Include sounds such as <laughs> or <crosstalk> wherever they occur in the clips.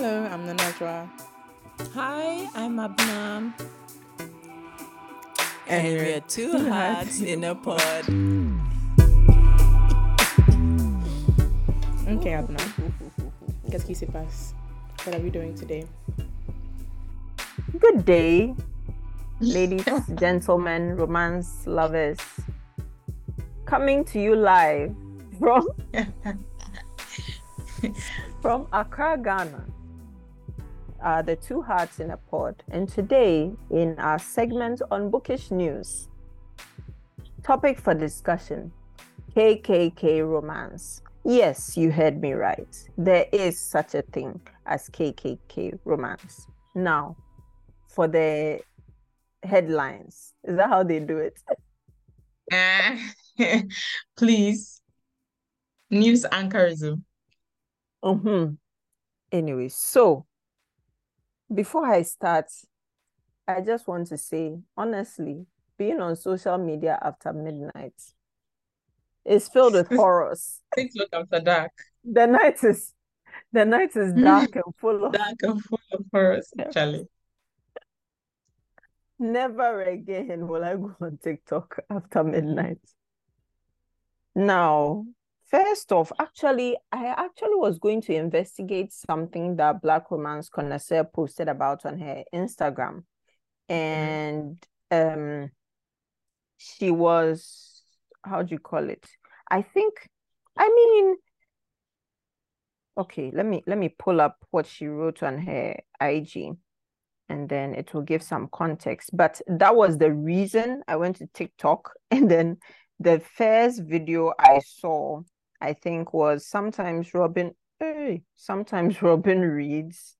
Hello, I'm Nana Adwoa. Hi, I'm Abena. And And we're we're two hearts in a pod. Okay, Abena. Qu'est-ce qui se passe? What are we doing today? Good day, ladies, gentlemen, romance lovers. Coming to you live from <laughs> from Accra, Ghana. Uh, the two hearts in a pod. And today, in our segment on bookish news, topic for discussion KKK romance. Yes, you heard me right. There is such a thing as KKK romance. Now, for the headlines. Is that how they do it? Ah, <laughs> please. News anchorism. Mm-hmm. Anyway, so before I start, I just want to say, honestly, being on social media after midnight is filled with <laughs> horrors. Things look after dark. The night is the night is <laughs> dark and full of Dark and full of horrors, actually. Never again will I go on TikTok after midnight. Now, first off, actually, I actually was going to investigate something that Black Romance Connoisseur posted about on her Instagram. And um she was, how do you call it? I think, I mean, okay, let me let me pull up what she wrote on her IG and then it will give some context. But that was the reason I went to TikTok. <laughs> And then the first video I saw, I think, was sometimes Robin, hey, sometimes <laughs> Robin reads.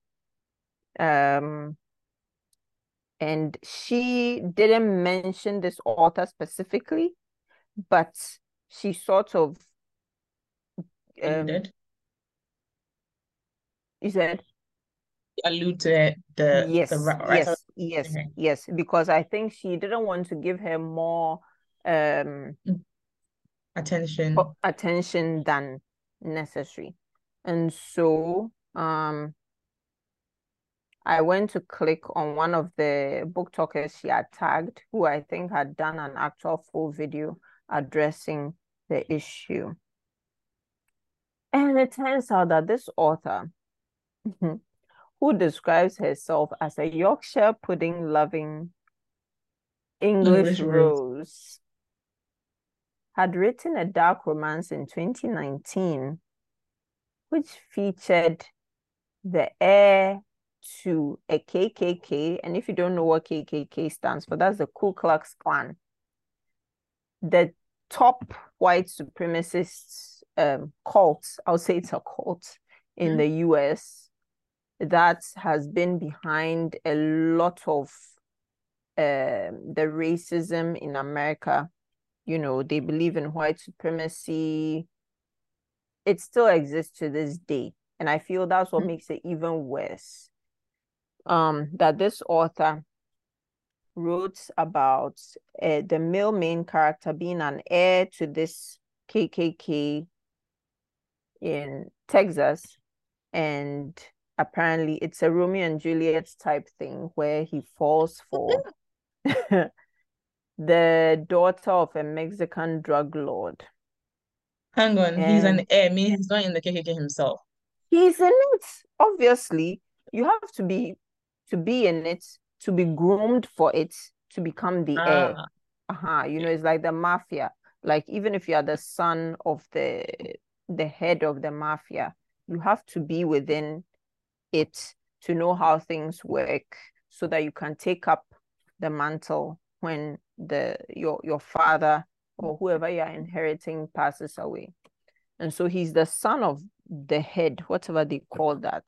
Um, and she didn't mention this author specifically, but she sort of um, Alluded. you said Allude to the yes, the writer. yes, yes, yes, because I think she didn't want to give her more um attention. attention than necessary. And so um I went to click on one of the BookTokers she had tagged, who I think had done an actual full video addressing the issue. And it turns out that this author, <laughs> who describes herself as a Yorkshire pudding loving English English rose. Had written a dark romance in 2019, which featured the heir to a KKK. And if you don't know what KKK stands for, that's the Ku Klux Klan. The top white supremacist um, cult, I'll say it's a cult in Mhm. the US that has been behind a lot of um, the racism in America. You know, they believe in white supremacy. It still exists to this day. And I feel that's what Mhm. makes it even worse. Um, that this author wrote about uh, the male main character being an heir to this KKK in Texas. And apparently it's a Romeo and Juliet type thing where he falls for <laughs> the daughter of a Mexican drug lord. Hang on, he's an And heir, meaning he's not in the KKK himself. he's in it. Obviously, you have to be to be in it, to be groomed for it, to become the heir. Ah, Uh-huh. You know, it's like the mafia. Like even if you are the son of the the head of the mafia, you have to be within it to know how things work so that you can take up the mantle when the your your father or whoever you are inheriting passes away. And so he's the son of the head, whatever they call that.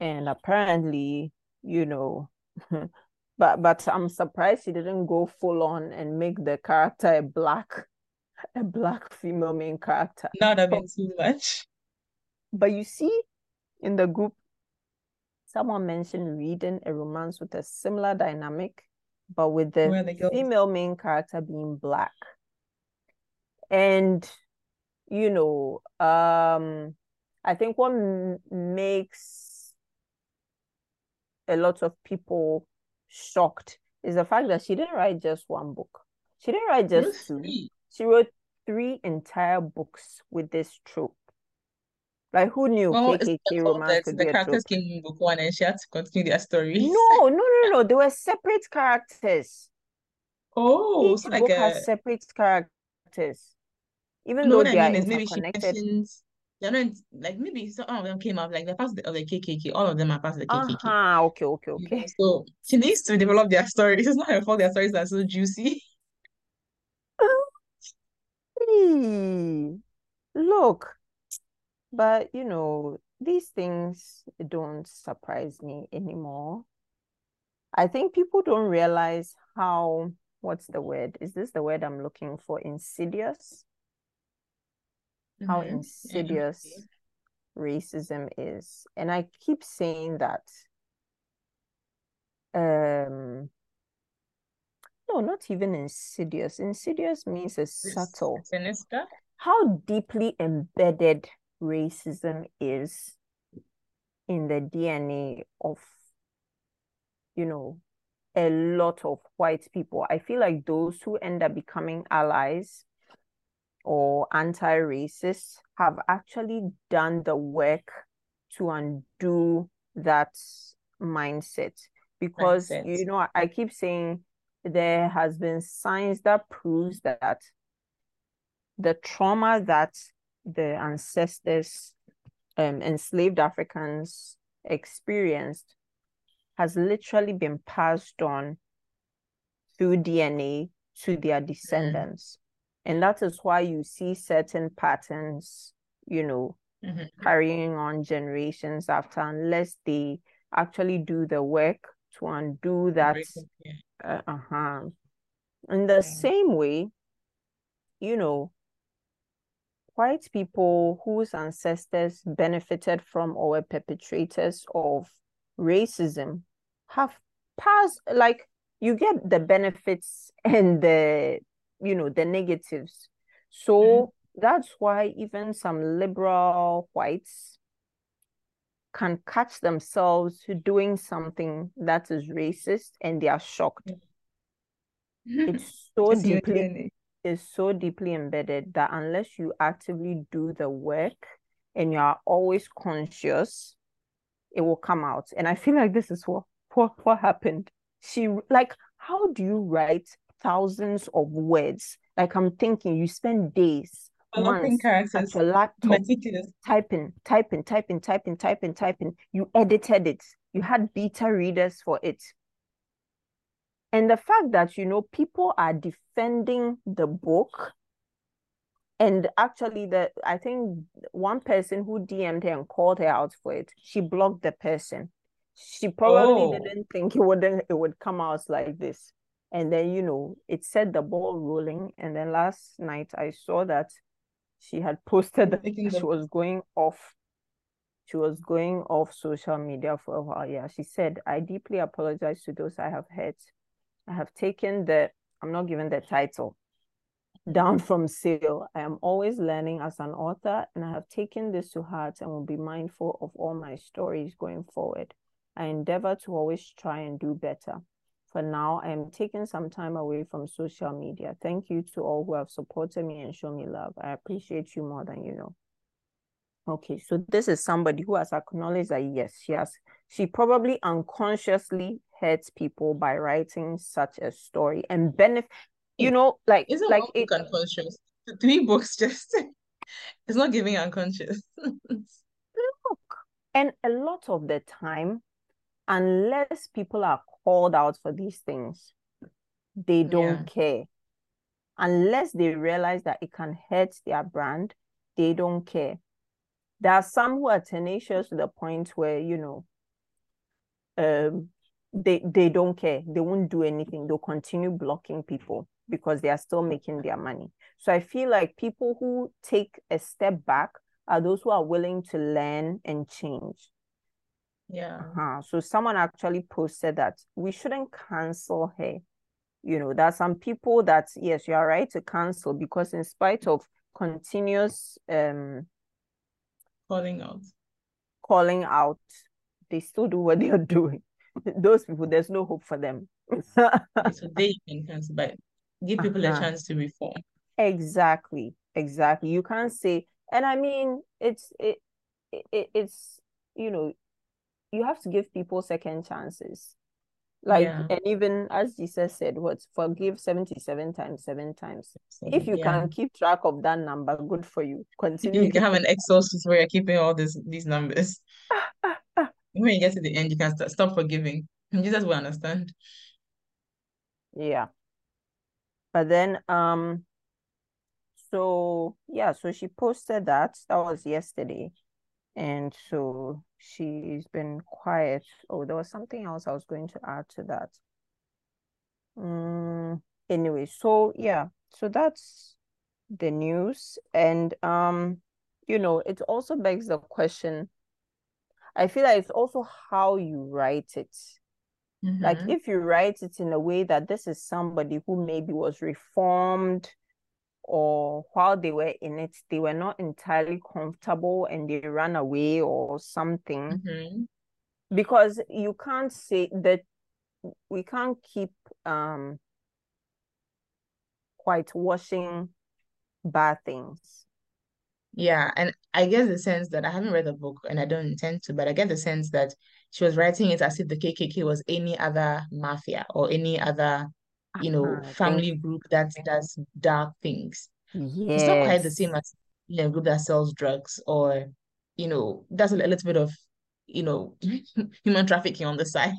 And apparently, you know, <laughs> but but I'm surprised he didn't go full on and make the character a black <laughs> a black female main character. have But been too much. but you see in the group someone mentioned reading a romance with a similar dynamic, but with the Where the girls female main character being black. And you know, um, I think what m- makes a lot of people shocked is the fact that she didn't write just one book. She didn't write just two. She wrote three entire books with this trope. Like who knew Well, KKK the romance could the be a characters trope? came in book one and she had to continue their stories. <laughs> No, no, no, no. They were separate characters. Oh, Each so like book a has separate characters, even no, though what I they are mean maybe she mentions they're not like maybe some of them came out like they're part of the, of the KKK. All of them are part of the KKK. Uh-huh. Okay, okay, okay. so she needs to develop their stories. <laughs> It's not her fault their stories are so juicy. <laughs> Look, but you know, these things don't surprise me anymore. I think people don't realize how, what's the word? Is this the word I'm looking for? Insidious? How Mhm. Yeah, insidious racism is. And I keep saying that. Um, no, not even insidious. Insidious means it's This subtle. sinister. How deeply embedded racism is in the DNA of, you know, a lot of white people. I feel like those who end up becoming allies or anti-racists have actually done the work to undo that mindset because Mindset. you know I keep saying there has been science that proves that the trauma that the ancestors um, enslaved Africans experienced has literally been passed on through DNA to their descendants. And that is why you see certain patterns, you know, Mhm. carrying on generations after, unless they actually do the work to undo that. Break it, yeah. Uh, uh-huh. In the same way, you know, white people whose ancestors benefited from or were perpetrators of racism have passed, like, you get the benefits and the, you know, the negatives. So mm-hmm. that's why even some liberal whites can catch themselves doing something that is racist and they are shocked. Mm-hmm. It's so <laughs> It's in deeply. Is so deeply embedded that unless you actively do the work and you are always conscious, it will come out. And I feel like this is what what, what happened. She like, how do you write thousands of words? Like I'm thinking you spend days, Developing months characters. your laptop Meticulous. typing, typing, typing, typing, typing, typing. You edited it. You had beta readers for it. And the fact that, you know, people are defending the book. And actually, the I think one person who DM'd her and called her out for it, she blocked the person. She probably Oh. didn't think it wouldn't it would come out like this. And then, you know, it set the ball rolling. And then last night I saw that she had posted that she was going off. She was going off social media for a while. Yeah, she said, I deeply apologize to those I have hurt. I have taken the, I'm not giving the title, down from sale. I am always learning as an author, and I have taken this to heart and will be mindful of all my stories going forward. I endeavor to always try and do better. For now, I am taking some time away from social media. Thank you to all who have supported me and shown me love. I appreciate you more than you know. Okay, so this is somebody who has acknowledged that yes, she has she probably unconsciously hurts people by writing such a story and benefit you know like Isn't like it unconscious? The Three books just <laughs> it's not giving unconscious. look and a lot of the time unless people are called out for these things they don't care unless they realize that it can hurt their brand they don't care there are some who are tenacious to the point where you know um they they don't care they won't do anything they'll continue blocking people because they are still making their money so i feel like people who take a step back are those who are willing to learn and change Yeah. uh-huh. so someone actually posted that we shouldn't cancel her you know there are some people that yes you are right to cancel because in spite of continuous um Calling out. calling out they still do what they are <laughs> doing those people, there's no hope for them. so they can cancel, but give people Uh-huh. a chance to reform. Exactly, exactly. You can't say, and I mean, it's it, it it's you know, you have to give people second chances. Like, Yeah. and even as Jesus said, what forgive 77 times, seven times. So, If you yeah. can keep track of that number, good for you. Continue. You can have an Excel sheet where you're keeping all this these numbers. <laughs> When you get to the end, you can st stop forgiving. <laughs> Jesus will understand. Yeah. But then, um, so yeah, so she posted that. That was yesterday. And so she's been quiet. Oh, there was something else I was going to add to that. Mm, anyway, so yeah, so that's the news. And um, you know, it also begs the question. I feel like it's also how you write it. Like Mhm. if you write it in a way that this is somebody who maybe was reformed or while they were in it, they were not entirely comfortable and they ran away or something. Mhm. Because you can't say that we can't keep um whitewashing bad things. Yeah, and I get the sense that I haven't read the book and I don't intend to, but I get the sense that she was writing it as if the KKK was any other mafia or any other, you know, Uh-huh, family group that does dark things. It's not quite the same as you know, a group that sells drugs or, you know, does a little bit of, you know, <laughs> human trafficking on the side.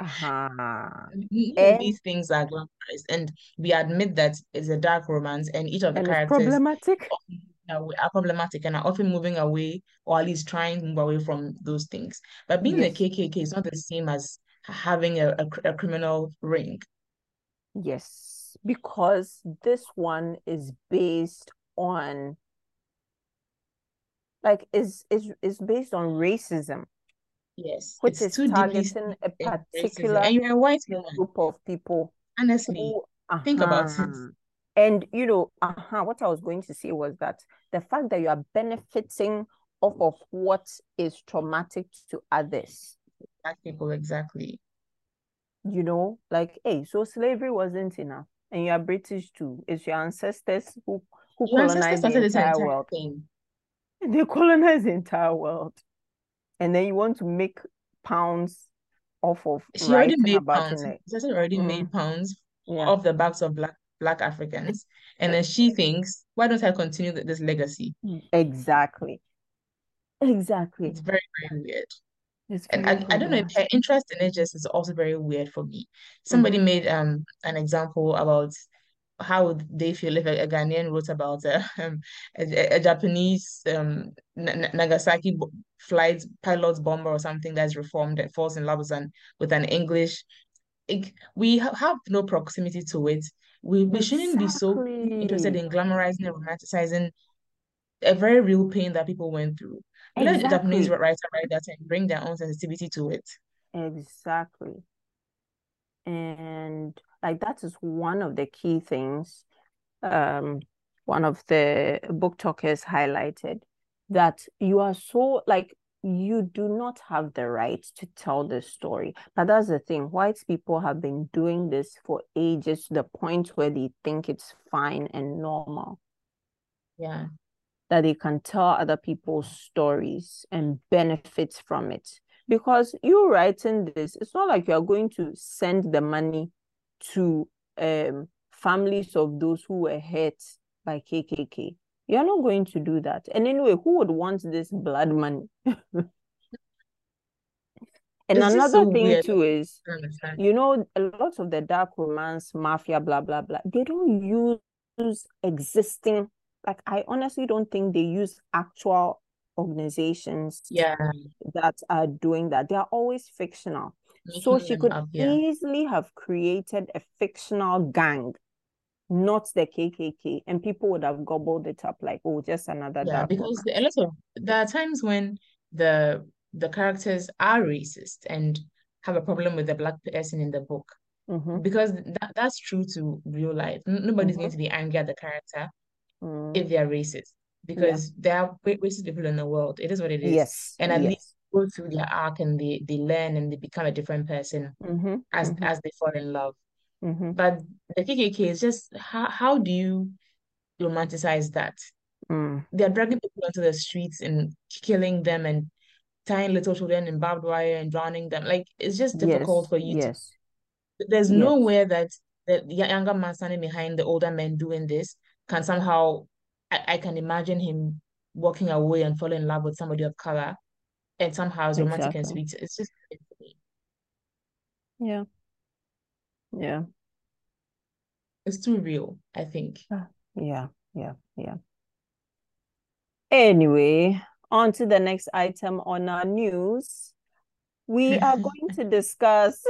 Uh-huh. <laughs> And these things are glamorized, and we admit that it's a dark romance, and each of the and characters problematic. often are problematic and are often moving away, or at least trying to move away from those things. But being the KKK is not the same as having a, a, a criminal ring. Yes, because this one is based on like is is is based on racism, Yes, which it's is targeting a racism, particular and you're a white woman. group of people Honestly, who think about uh-huh. it. And you know, uh-huh, what I was going to say was that the fact that you are benefiting off of what is traumatic to others, Black people, exactly. you know, like, hey, so slavery wasn't enough, and you are British too. It's your ancestors who who Your colonized the entire entire world. thing. <laughs> They colonize the entire world. And then you want to make pounds off of She already made pounds. it. She already Mm, made pounds yeah. off the backs of black black Africans, <laughs> and then she thinks, why don't I continue this legacy? Exactly. Exactly. It's very, very weird. It's And I, I don't know if her interest in it just is also very weird for me. Somebody Mhm. made um an example about how they feel if a, a Ghanaian wrote about <laughs> a, um, a, a Japanese um N- Nagasaki b- flight pilot bomber or something that's reformed and falls in love with an with an English. It, we ha- have no proximity to it. We we shouldn't be so interested in glamorizing and romanticizing a very real pain that people went through. Let a Japanese Exactly. writer write that and bring their own sensitivity to it. Exactly. And like that is one of the key things um one of the BookTokers highlighted that you are so like you do not have the right to tell this story. But that's the thing. White people have been doing this for ages to the point where they think it's fine and normal. Yeah. That they can tell other people's stories and benefit from it. Because you writing this, it's not like you're going to send the money to um, families of those who were hurt by KKK. You're not going to do that. And anyway, who would want this blood money? <laughs> and It's another so thing weird. too is, I don't understand. you know, a lot of the dark romance, mafia, blah, blah, blah, they don't use existing, like, I honestly don't think they use actual organizations Yeah. that are doing that. They are always fictional. So she could up, yeah. easily have created a fictional gang, not the KKK, and people would have gobbled it up like, oh, just another Yeah, because a lot of there are times when the the characters are racist and have a problem with the black person in the book. Mhm, Because that, that's true to real life. Nobody's going mhm, to be angry at the character mm. if they are racist. Yeah. Because there are racist people in the world. It is what it is. Yes, And at least go through their arc and they they learn and they become a different person Mm-hmm. as Mm-hmm. as they fall in love. Mm-hmm. But the KKK is just how how do you romanticize that? Mm. They're dragging people onto the streets and killing them and tying little children in barbed wire and drowning them. Like it's just difficult Yes. for you to. Yes. There's Yes. nowhere that the younger man standing behind the older men doing this can somehow. I, I can imagine him walking away and falling in love with somebody of color, and somehow it's romantic and sweet. It's just. Yeah. Yeah. It's too real, I think. Yeah. Yeah. Yeah. Anyway, on to the next item on our news. We are going to <laughs> discuss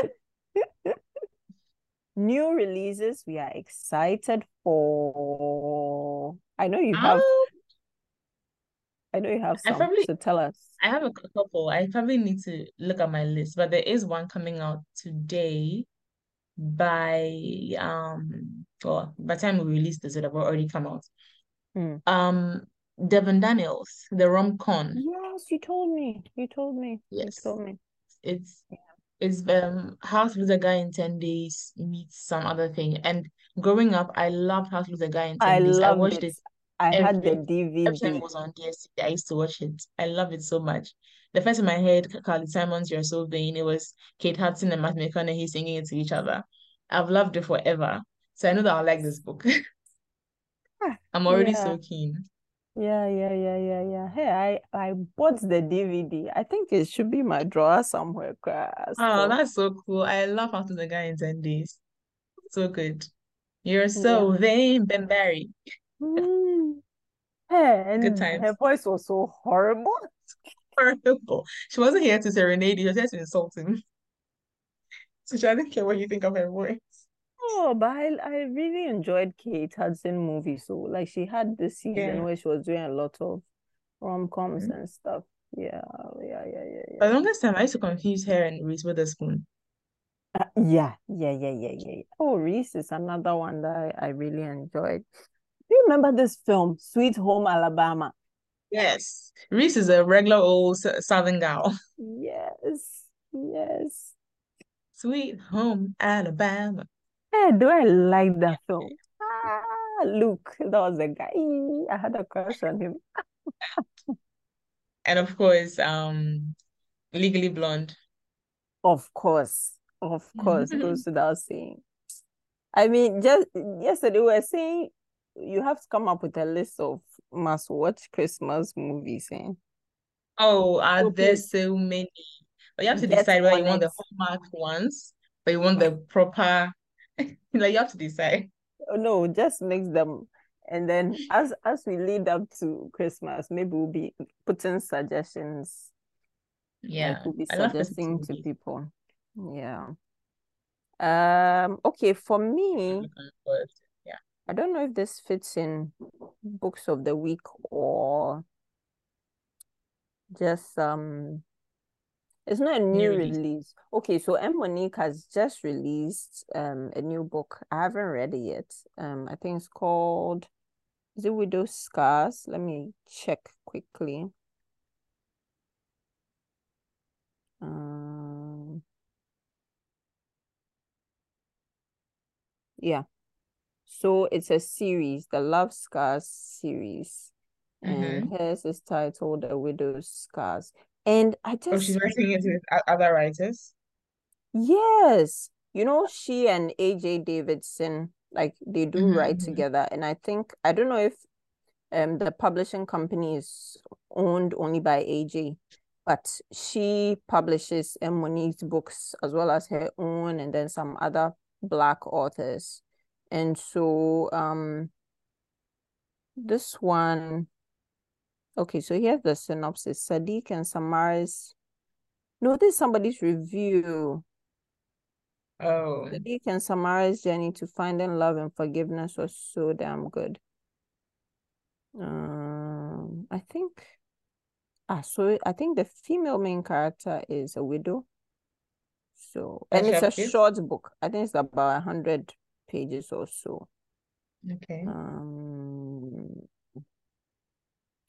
new releases we are excited for. I know you have, Um, I know you have some, probably so tell us. I have a couple. I probably need to look at my list, but there is one coming out today by um or by the time we release this, it have already come out. Mm. Um Devon Daniels, the rom-com. Yes, you told me. You told me. You Yes. told me. It's it's um How to Lose a Guy in 10 Days meets some other thing. And growing up, I loved How to Lose a Guy in I 10 Days. I watched it. it I had the DVD. every time it was on DSTV. I used to watch it. I love it so much. The first time I heard Carly Simon's You're So Vain, it was Kate Hudson and Matthew McConaughey singing it to each other. I've loved it forever. So I know that I'll like this book. Ah, <laughs> I'm already Yeah. so keen. Yeah, yeah, yeah, yeah, yeah. Hey, I I bought the DVD. I think it should be in my drawer somewhere, cra- Oh, still. that's so cool. I love After the Guy in 10 Days. So good. You're Yeah. so vain, Ben Barry. Mm. Hey, <laughs> Good and times. her voice was so horrible. Horrible. She wasn't here to serenade you, she was here to insult him. So she doesn't care what you think of her voice. Oh, but I, I really enjoyed Kate Hudson movies. So like she had this season Yeah. where she was doing a lot of rom-coms Mhm. and stuff. Yeah, yeah, yeah, yeah, For the longest time, I used to confuse her and Reese Witherspoon. Uh, yeah, yeah, yeah, yeah, yeah. yeah. Oh, Reese is another one that I, I really enjoyed. Do you remember this film, Sweet Home Alabama? Yes. Reese is a regular old Southern gal. <laughs> Yes, yes. Sweet home Alabama. Hey, do I like that film? Ah, Luke, that was the guy. I had a crush on him. And of course, um, Legally Blonde. Of course, of course, goes without saying. I mean, just yesterday we were saying you have to come up with a list of must-watch Christmas movies, eh? Oh, are So there so many? But you have to decide whether you want the. Hallmark ones, but you want the proper, <laughs> like you have to decide. Oh, No, just mix them. And then as as we lead up to Christmas, maybe we'll be putting suggestions, like Yeah, we'll be I love suggesting to people. Yeah. Um, okay, for me, looking forward to- Yeah. I don't know if this fits in books of the week or just um it's not a New new release. release. Okay, so M. Monique has just released um a new book. I haven't read it yet. Um, I think it's called Is it Widow's Scars? Let me check quickly. Um, yeah. So it's a series, the Love Scars series, and Mm-hmm. hers is titled The Widow's Scars. And I just. Oh, she's writing it with other writers. yes, you know, she and AJ Davidson, like they do Mm-hmm, write mm-hmm. together. And I think, I don't know if um the publishing company is owned only by AJ, but she publishes. Monique's books as well as her own and then some other Black authors. And so um this one, okay, so here's the synopsis. Sadiq and Samaris. No, this somebody's review. Oh, Sadiq and Samara's journey to finding love and forgiveness was so damn good. Um, I think, ah, so I think the female main character is a widow. So, and it's a short book. I think it's about a hundred pages or so. Okay. Um,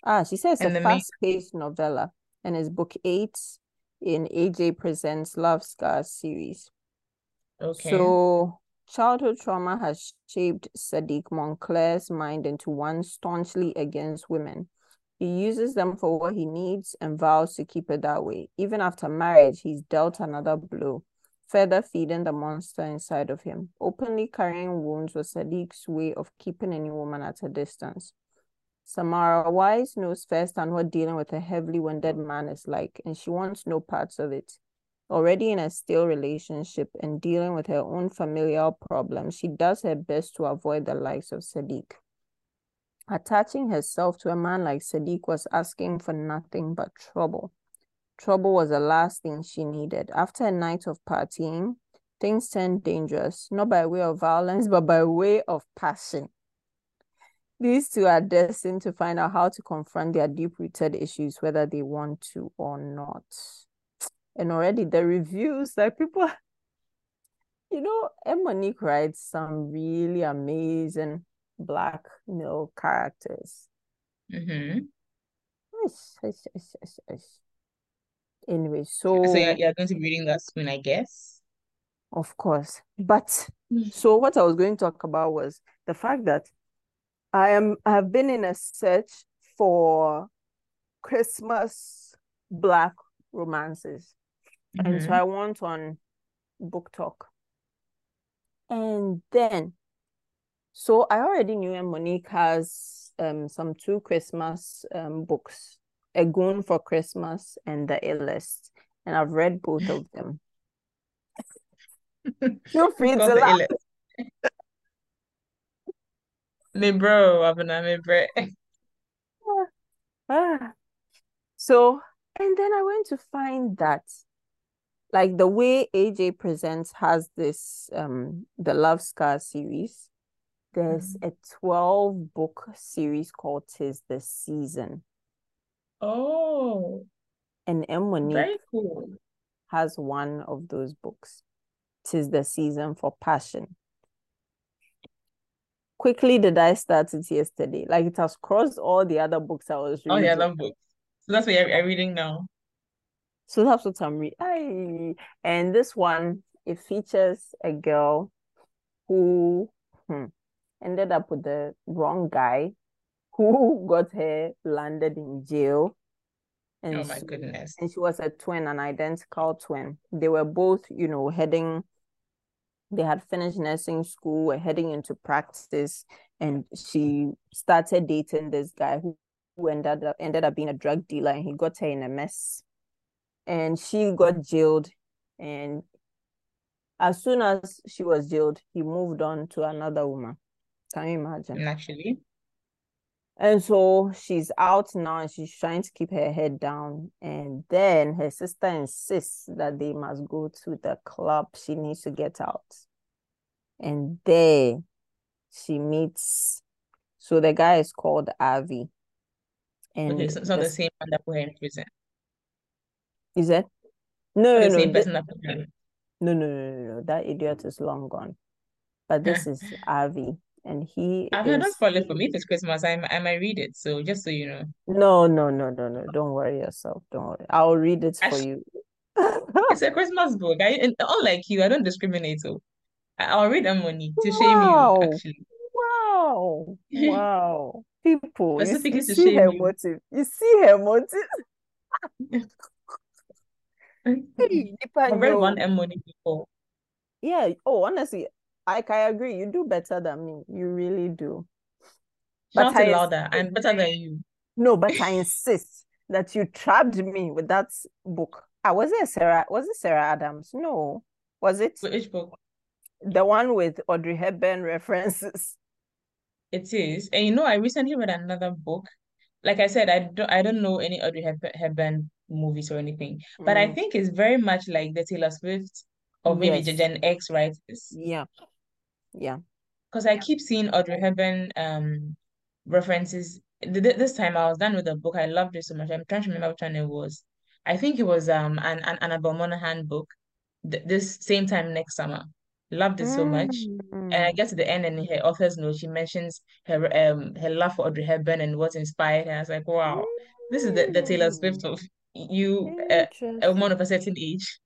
ah, she says And a fast-paced novella, and it's book eight in AJ Presents Love Scars series. Okay. So, childhood trauma has shaped Sadiq Moncler's mind into one staunchly against women. He uses them for what he needs and vows to keep it that way. Even after marriage, he's dealt another blow, further feeding the monster inside of him. Openly carrying wounds was Sadiq's way of keeping any woman at a distance. Samara Wise knows firsthand what dealing with a heavily wounded man is like, and she wants no parts of it. Already in a stale relationship and dealing with her own familial problems, she does her best to avoid the likes of Sadiq. Attaching herself to a man like Sadiq was asking for nothing but trouble. Trouble was the last thing she needed. After a night of partying, things turned dangerous, not by way of violence, but by way of passion. These two are destined to find out how to confront their deep rooted issues, whether they want to or not. And already the reviews, like people, you know, M. Monique writes some really amazing black male characters. Mm-hmm. Anyway, so So you're, you're going to be reading that soon, I guess. of course, but Mm. so what I was going to talk about was the fact that I am I have been in a search for Christmas black romances, and so Mhm. I went on BookTok, and then so I already knew Monique has um some two Christmas um books, A Goon for Christmas and The A-List, and I've read both of them. <laughs> Feel free It's to called the laugh. illest. <laughs> Me bro, Abena, me bro. <laughs> Ah. So, and then I went to find that like the way AJ Presents has this um the Love Scar series, there's a 12 book series called Tis the Season. Oh, And M. Monique cool. has one of those books. Tis the Season for Passion. Quickly did I start it yesterday. Like it has crossed all the other books I was reading. Oh, yeah, I love books. So that's what you're, you're reading now. So that's what I'm reading. And this one, it features a girl who hmm, ended up with the wrong guy who got her landed in jail. And Oh my so- goodness. and she was a twin, an identical twin. They were both, you know, heading, they had finished nursing school, were heading into practice, and she started dating this guy who, who ended up ended up being a drug dealer, and he got her in a mess. And she got jailed, and as soon as she was jailed, he moved on to another woman. Can you imagine? Naturally. And so she's out now and she's trying to keep her head down. And then her sister insists that they must go to the club. She needs to get out. And there she meets, so the guy is called Avi. And Okay, so it's not the the- same one that put her in prison. is it? No, no, no, same person that put her no, no, no, no, no. That idiot is long gone. But this <laughs> is Avi. And he I've is for me. If it's Christmas, I, I might read it. So just so you know. no, no, no, no, no. Don't worry yourself. Don't worry. I'll read it for Actu- you. It's a Christmas book. I, and unlike you, I don't discriminate. So I- I'll read a money to shame you, actually. Wow. Wow. People, you, Specifically you to see her you. motive. You see her motive. <laughs> Hey, I've read one. M before. Yeah. Oh, honestly, I I agree. You do better than me. You really do. But Shout I louder. I'm better than you. no, but I insist that you trapped me with that book. Ah, was it Sarah? Was it Sarah Adams? No. Was it Which book? the one with Audrey Hepburn references? It is. And you know, I recently read another book. Like I said, I don't I don't know any Audrey Hep- Hepburn movies or anything, but I Mm, think it's very much like the Taylor Swift or maybe yes. Gen X writers. Yeah. Yeah. Because I keep seeing Audrey Hepburn um references. Th- th- This time I was done with the book. I loved it so much. I'm trying to remember which one it was. I think it was um an, an Annabel Monaghan book. Th this same time next summer. Loved it so much. And I Mm. get to the end, and in her author's note, she mentions her um her love for Audrey Hepburn and what inspired her. I was like, wow, this is the, the Taylor Swift of you uh, a woman of a certain age.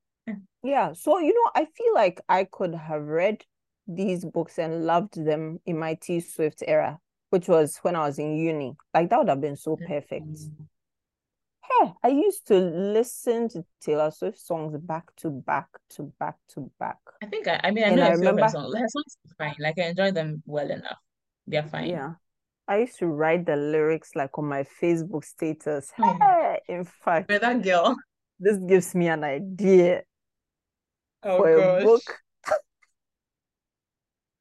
Yeah, so you know, I feel like I could have read these books and loved them in my T Swift era, which was when I was in uni. Like that would have been so perfect. Mm. Hey, I used to listen to Taylor Swift songs back to back to back to back. I think I, I mean I And know I a few of her remember, songs. Her songs are fine. Like I enjoy them well enough. They're fine. yeah, I used to write the lyrics like on my Facebook status. Oh, Hey, in fact, that girl. this gives me an idea Oh for a book.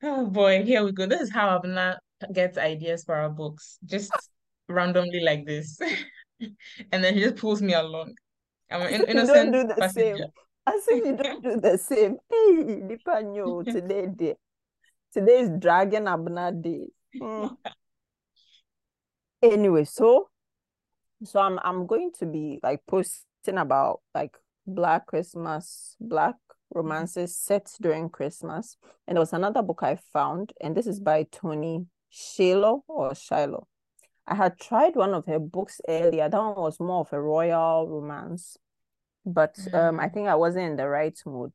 Oh <laughs> boy, here we go. This is how Abena gets ideas for our books. Just randomly like this. <laughs> And then he just pulls me along. I'm an in- you don't do the passenger. same. As if you don't do the <laughs> same. Hey, Nipanyo, today day. Today is Dragon Abena Day. Hmm. Anyway, so so I'm I'm going to be like posting about like Black Christmas, Black romances set during Christmas. And there was another book I found, and this is by Toni Shiloh or Shiloh. I had tried one of her books earlier. That one was more of a royal romance, but um, I think I wasn't in the right mood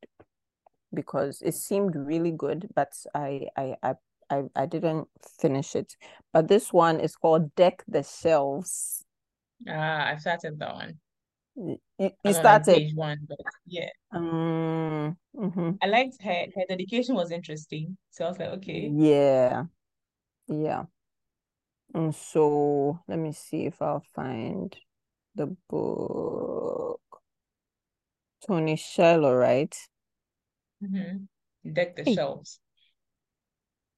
because it seemed really good, but I I I I, I didn't finish it. But this one is called Deck the Shelves. Ah, I've started that one. You, you I'm on started. page one, but yeah. Um, mhm. I liked her her dedication was interesting. So I was like, okay. Yeah, yeah. And so let me see if I'll find the book. Toni Shiloh, right? hmm Deck the Hey, shelves.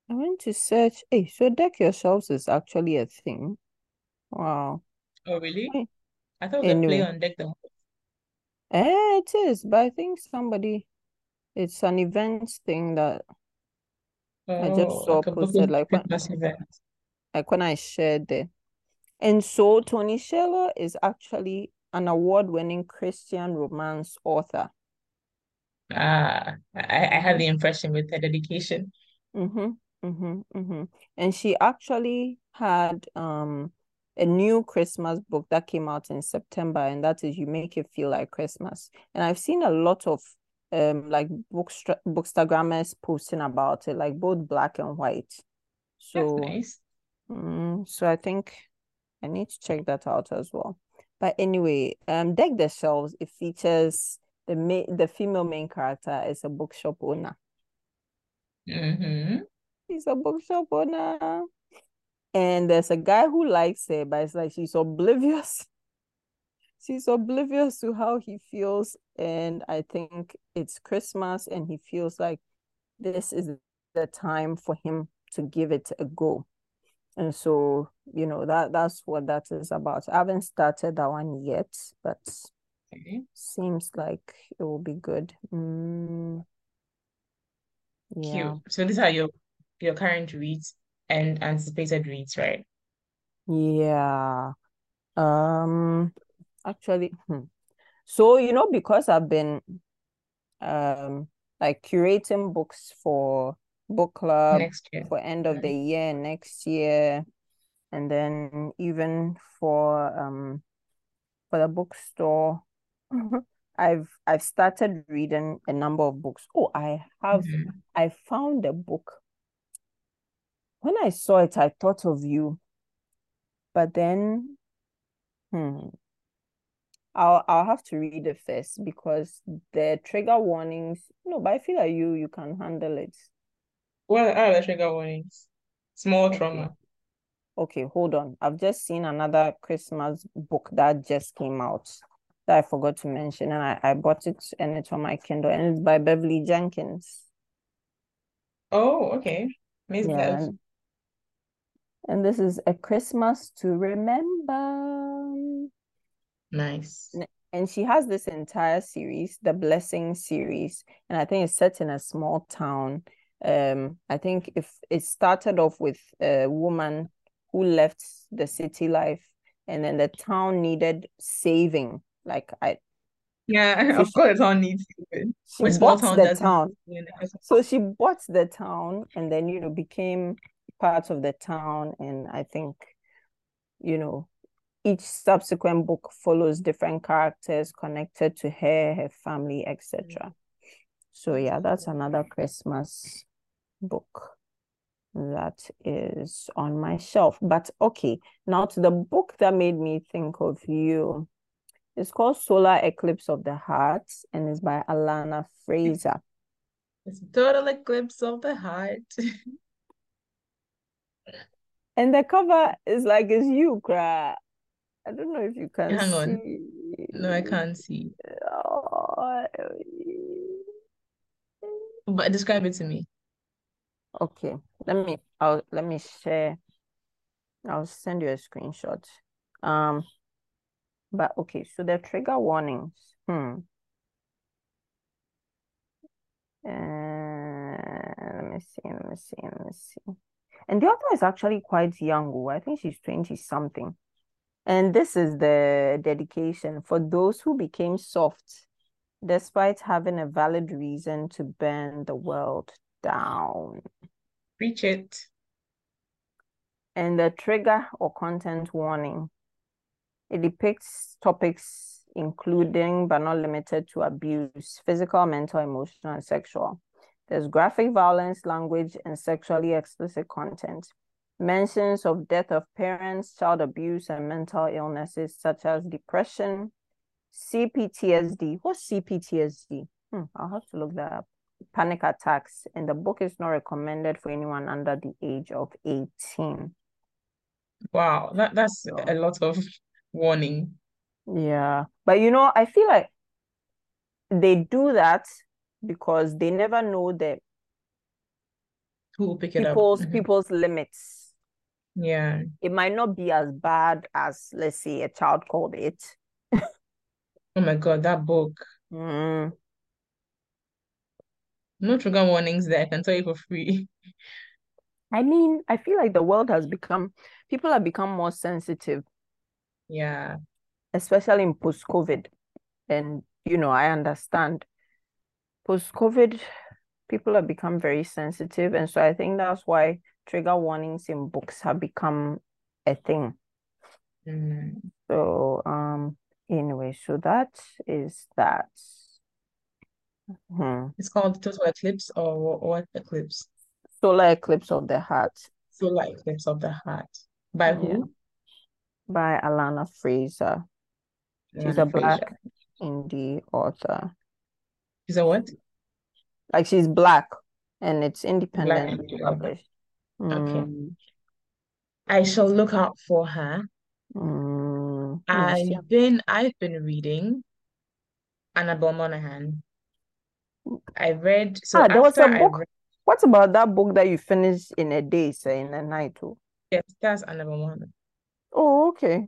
I went to search. Hey, so Deck Your Shelves is actually a thing. Wow. Oh, really? Hey, I thought it was a play on Deck the eh, it is, but I think somebody, it's an event thing that I just Oh, saw like posted, like when, event. like when I shared it. And so Toni Shiloh is actually an award-winning Christian romance author. Ah, I, I had the impression with her dedication. Mm-hmm. Mm-hmm. Mm-hmm. And she actually had um a new Christmas book that came out in September, and that is You Make It Feel Like Christmas. And I've seen a lot of um like booksta bookstagrammers posting about it, like both black and white. So nice. mm, so I think I need to check that out as well. But anyway, um Deck the Shelves, it features the ma the female main character is a bookshop owner. Mm-hmm. He's a bookshop owner. And there's a guy who likes her, but it's like she's oblivious. <laughs> She's oblivious to how he feels. And I think it's Christmas and he feels like this is the time for him to give it a go. And so, you know, that that's what that is about. I haven't started that one yet, but Okay. seems like it will be good. Mm, Cute. yeah. So these are your your current reads and anticipated reads, right? Yeah. Um, actually, hmm. So, you know, because I've been um like curating books for book club Next year. for end of the year next year, and then even for um for the bookstore, <laughs> I've I've started reading a number of books. Oh, I have Mhm. I found a book. When I saw it, I thought of you, but then hmm, I'll I'll have to read it first because the trigger warnings. No, but I feel like you you can handle it. What are the trigger warnings? Small Okay. trauma. Okay, hold on. I've just seen another Christmas book that just came out that I forgot to mention, and I, I bought it and it's on my Kindle, and it's by Beverly Jenkins. Oh, okay. Miss Yeah, and, and this is A Christmas to Remember. Nice. And she has this entire series, the Blessing series, and I think it's set in a small town. Um, I think if it started off with a woman who left the city life, and then the town needed saving. Like I, Yeah, <laughs> so of she, course, all needs to she Which bought town the town. win the Christmas? So she bought the town, and then you know became part of the town, and I think, you know, each subsequent book follows different characters connected to her, her family, etc. Mm. So yeah, that's another Christmas book that is on my shelf. But okay, now to the book that made me think of you. It's called Solar Eclipse of the Heart and it's by Alana Fraser. It's total eclipse of the heart. <laughs> and the cover is like it's you, cry. I don't know if you can Hang on. see. No, I can't see. Oh, But describe it to me. Okay, let me I'll let me share. I'll send you a screenshot. Um, but okay, so the trigger warnings. Hmm. Uh, let me see, let me see, let me see. And the author is actually quite young. oh, I think she's 20 something. And this is the dedication for those who became soft despite having a valid reason to burn the world down. Preach it. And the trigger or content warning. It depicts topics including but not limited to abuse, physical, mental, emotional, and sexual. There's graphic violence, language, and sexually explicit content. Mentions of death of parents, child abuse, and mental illnesses such as depression, CPTSD. What's CPTSD? Hmm, I'll have to look that up. Panic attacks. And the book is not recommended for anyone under the age of 18. Wow, that, that's So, a lot of warning. yeah. But you know, I feel like they do that because they never know the Who will pick it up? people's Mhm. <laughs> people's limits. Yeah. It might not be as bad as, let's say, a child called it. <laughs> Oh my God, that book. Mm, No trigger warnings there. I can tell you for free. I mean, I feel like the world has become, people have become more sensitive, Yeah. especially in post-COVID. And, you know, I understand. Post-COVID, people have become very sensitive. And so I think that's why trigger warnings in books have become a thing. Mm. So, um, anyway, so that is that. Hmm. It's called Total Eclipse or what eclipse? Solar Eclipse of the Heart. Solar Eclipse of the Heart. By Yeah. who? by Alana Fraser. She's Alana a black indie author. Is that what? Like she's black and it's Black independently indie published. Okay. Mm, I shall look out for her. mm. I've been I've been reading Annabel Monaghan. I read so Ah, there was a book. read What about that book that you finished in a day, say in a night? Oh, yes, that's Annabel Monaghan. oh okay.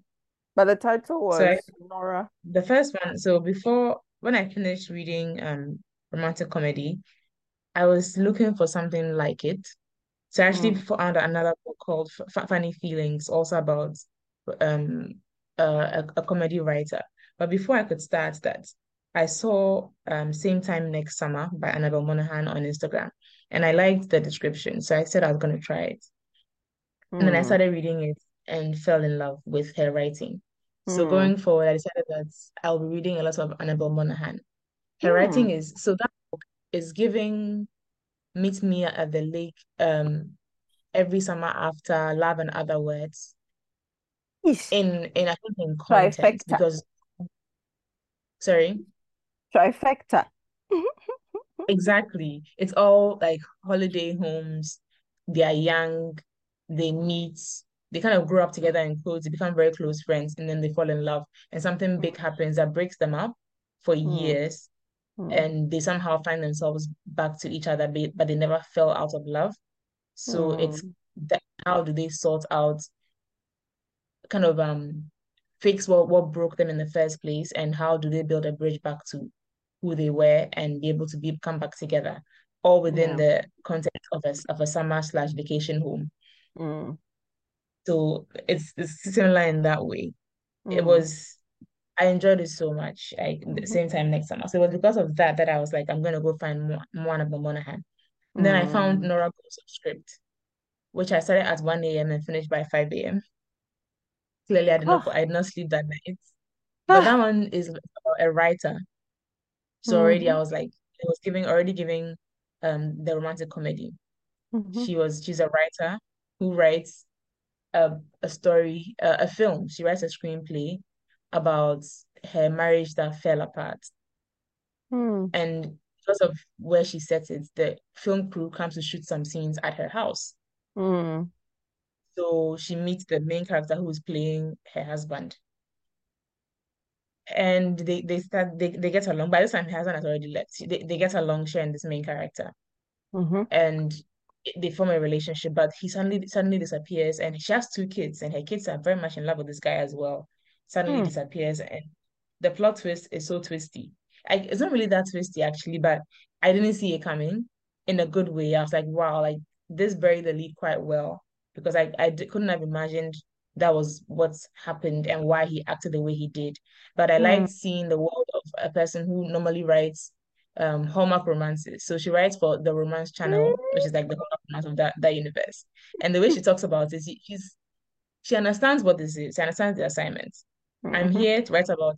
But the title So I, was Nora. the first one, so before when I finished reading um romantic comedy, I was looking for something like it. So I actually Mm, found another book called F Funny Feelings, also about um uh, a, a comedy writer. But before I could start that, I saw um Same Time Next Summer by Annabel Monaghan on Instagram, and I liked the description, so I said I was going to try it. And then I mm, started reading it and fell in love with her writing. So mm, going forward, I decided that I'll be reading a lot of Annabel Monaghan. Her writing mm. is so that book is giving Meet Me at the Lake um every summer after Love and Other Words Yeesh. in in I think in content Trifecta. because sorry, Trifecta. <laughs> exactly. It's all like holiday homes. They are young, they meet, they kind of grow up together in clothes, they become very close friends, and then they fall in love, and something big happens that breaks them up for Mm, years, mm, and they somehow find themselves back to each other, but they never fell out of love. So it's mm, that how do they sort out kind of um fix what what broke them in the first place and how do they build a bridge back to who they were and be able to be come back together? All within yeah. the context of a of a summer slash vacation home. Mm, so it's it's similar in that way it mm, was I enjoyed it so much like at the same time next summer so it was because of that that I was like I'm gonna go find more, more of Monaghan and then I found mm. Nora Goes Script which I started at 1 a.m. and finished by 5 a.m. Clearly, I did not Ah. I did not sleep that night. But that one is about a writer. So already I Mhm. was like, it was giving already giving um the romantic comedy. Mhm. She was she's a writer who writes a a story, a, a film. She writes a screenplay about her marriage that fell apart. Hmm. And because of where she set it, the film crew comes to shoot some scenes at her house. Hmm. So she meets the main character who is playing her husband. And they they start they, they get along. By this time, her husband has already left. They, they get along sharing this main character. Mhm. And they form a relationship, but he suddenly suddenly disappears and she has two kids, and her kids are very much in love with this guy as well. Suddenly Hmm. disappears, and the plot twist is so twisty. I, it's not really that twisty actually, but I didn't see it coming in a good way. I was like, wow, like this buried the lead quite well because I I d- couldn't have imagined that was what's happened and why he acted the way he did. But I Hmm. liked seeing the world of a person who normally writes um Hallmark romances. So she writes for the Romance Channel, which is like the Hallmark romance of that that universe. And the way she talks about it, she, she's she understands what this is. She understands the assignment. I'm Mhm. here to write about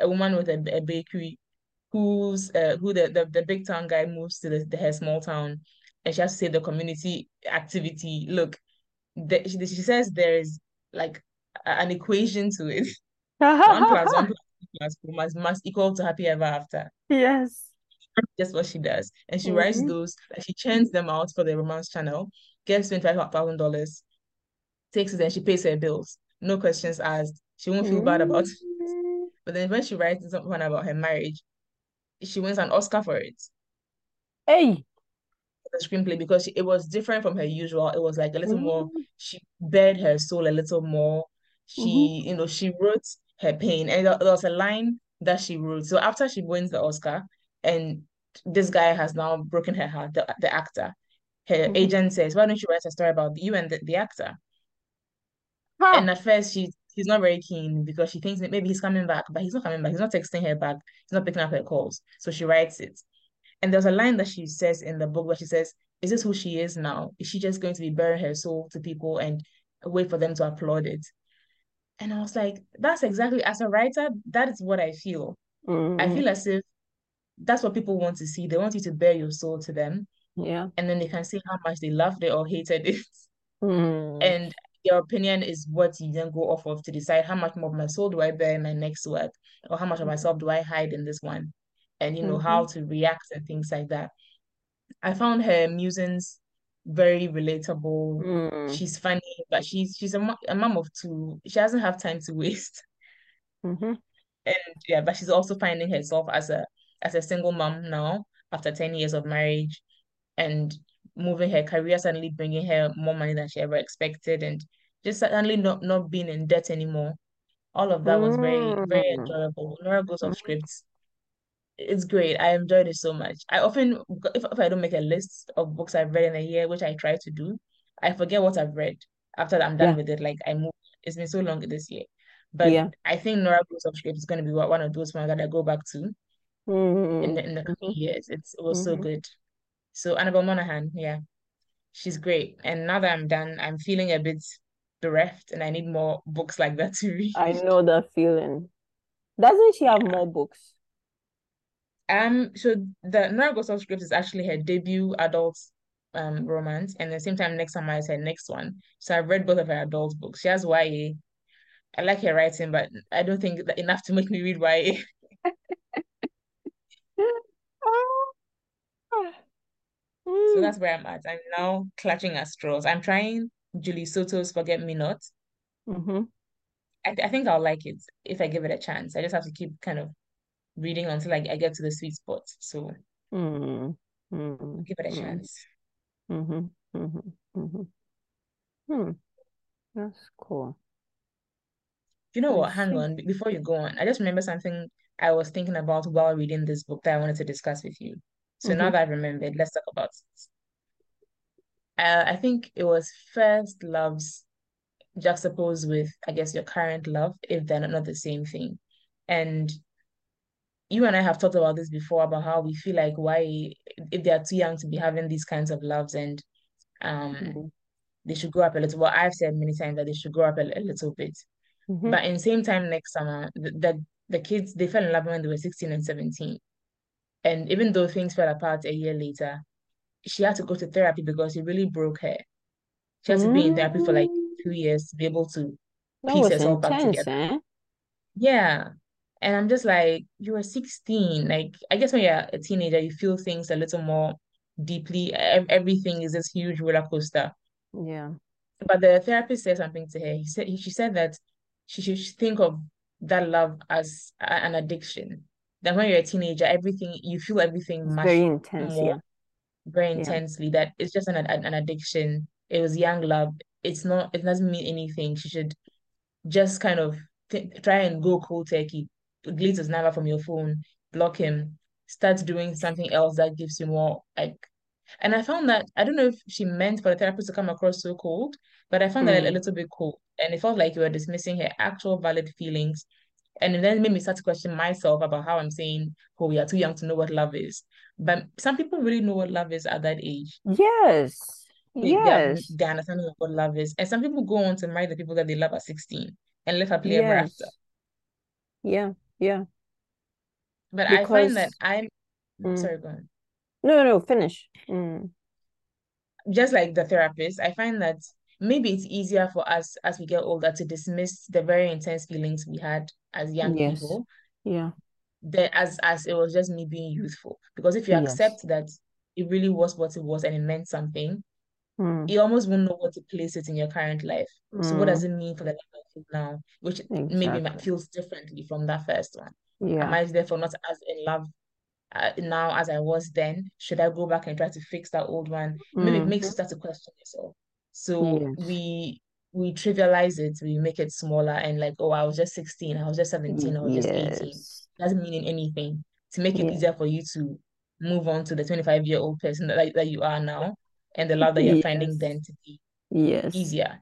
a woman with a, a bakery who's uh, who the, the the big town guy moves to the, the her small town, and she has to say the community activity. Look, the, she, she says there is like a- an equation to it. <laughs> One plus one plus plus must must equal to happy ever after. Yes. Just what she does. And she writes Mhm. those, like she churns them out for the romance channel, gets $25,000, takes it and she pays her bills. No questions asked. She won't feel bad about it. Mm. But then when she writes something about her marriage, she wins an Oscar for it, Hey. the screenplay, because she, it was different from her usual. It was like a little more, Mhm. she bared her soul a little more. She, you know, she wrote her pain. And there, there was a line that she wrote. So after she wins the Oscar, and this guy has now broken her heart, the, the actor, her Mhm. agent says, Why don't you write a story about you and the, the actor? Ha. And at first, she she's not very keen because she thinks that maybe he's coming back, but he's not coming back. He's not texting her back. He's not picking up her calls. So she writes it. And there's a line that she says in the book where she says, Is this who she is now? Is she just going to be bearing her soul to people and wait for them to applaud it? And I was like, That's exactly, as a writer, that is what I feel. I Mhm. feel as if that's what people want to see. They want you to bear your soul to them, Yeah. and then they can see how much they loved it or hated it. <laughs> Mm. And your opinion is what you then go off of to decide how much more of my soul do I bear in my next work, or how much of myself do I hide in this one, and you know how Mhm. to react and things like that. I found her musings very relatable. Mm. She's funny, but she's she's a, a mom of two. She doesn't have time to waste. Mhm. And yeah, but she's also finding herself as a as a single mom now after 10 years of marriage and moving her career suddenly bringing her more money than she ever expected and just suddenly not not being in debt anymore. All of that was very, very Mm. enjoyable. Nora goes off Mhm. scripts. It's great. I enjoyed it so much. I often, if, if I don't make a list of books I've read in a year, which I try to do, I forget what I've read after I'm done Yeah. with it. Like I move. It's been so long this year. But Yeah. I think Nora Goes Off Script is going to be one of those ones that I go back to in Mm. the in the coming years. It's it was so Mhm. good. So Annabel Monaghan, yeah, she's great. And now that I'm done, I'm feeling a bit bereft, and I need more books like that to read. I know that feeling. Doesn't she have Yeah. more books? Um, so the Nora Goes Off Script is actually her debut adult um romance, and at the same time, Next Summer is her next one. So I've read both of her adult books. She has YA. I like her writing, but I don't think that enough to make me read YA. <laughs> So Mm. that's where I'm at. I'm now clutching at straws. I'm trying Julie Soto's Forget Me Not. Mhm. I, I think I'll like it if I give it a chance. I just have to keep kind of reading until I, I get to the sweet spot. So Mm. Mm. give it a chance. Mhm. Mhm. Mhm. Hmm. That's cool. You know what? Hang on. Before you go on, I just remember something I was thinking about while reading this book that I wanted to discuss with you. So now Mhm. that I've remembered, let's talk about it. Uh, I think it was first loves juxtaposed with, I guess, your current love, if they're not the same thing. And you and I have talked about this before about how we feel like why if they are too young to be having these kinds of loves and um Mhm. they should grow up a little. Well, I've said many times that they should grow up a, a little bit. Mhm. But in same time next summer, the, the the kids they fell in love when they were 16 and 17. And even though things fell apart a year later, she had to go to therapy because it really broke her. She had to be in therapy for like Mm, two years to be able to that piece herself back together. eh? Yeah. And I'm just like, you were 16. Like, I guess when you're a teenager, you feel things a little more deeply. Everything is this huge roller coaster. Yeah. But the therapist said something to her. He said she said that she should think of that love as an addiction. That when you're a teenager, everything you feel everything much very intense, more yeah. very Yeah. intensely. That it's just an an addiction. It was young love. It's not. It doesn't mean anything. She should just kind of th try and go cold turkey. Delete his number from your phone. Block him. Start doing something else that gives you more like and I found that I don't know if she meant for the therapist to come across so cold, but I found that a Mm. little bit cold. And it felt like you were dismissing her actual valid feelings. And then it made me start to question myself about how I'm saying, oh, we are too young to know what love is. But some people really know what love is at that age. Yes. They, they Yes. their understanding of what love is. And some people go on to marry the people that they love at 16 and live happily ever after. Yeah. Yeah. But I find that I'm mm. sorry, go on. no, no, finish. Mm. just like the therapist, I find that maybe it's easier for us as we get older to dismiss the very intense feelings we had as young Yes. people Yeah. than as as it was just me being youthful. Because if you Yes. accept that it really was what it was and it meant something, Mm. you almost won't know what to place it in your current life. So what does Mm. it mean for the life I feel now? Which maybe feels differently from that first one. Am Yeah. I therefore not as in love uh, now as I was then? Should I go back and try to fix that old one? Maybe it makes you start to question yourself. So Yes. we we trivialize it, we make it smaller and like, oh, I was just 16, I was just 17, I was just 18. Yes. Doesn't mean anything to make it Yeah. easier for you to move on to the 25 year old person that, that you are now and the love that you're finding then to be Yes. easier.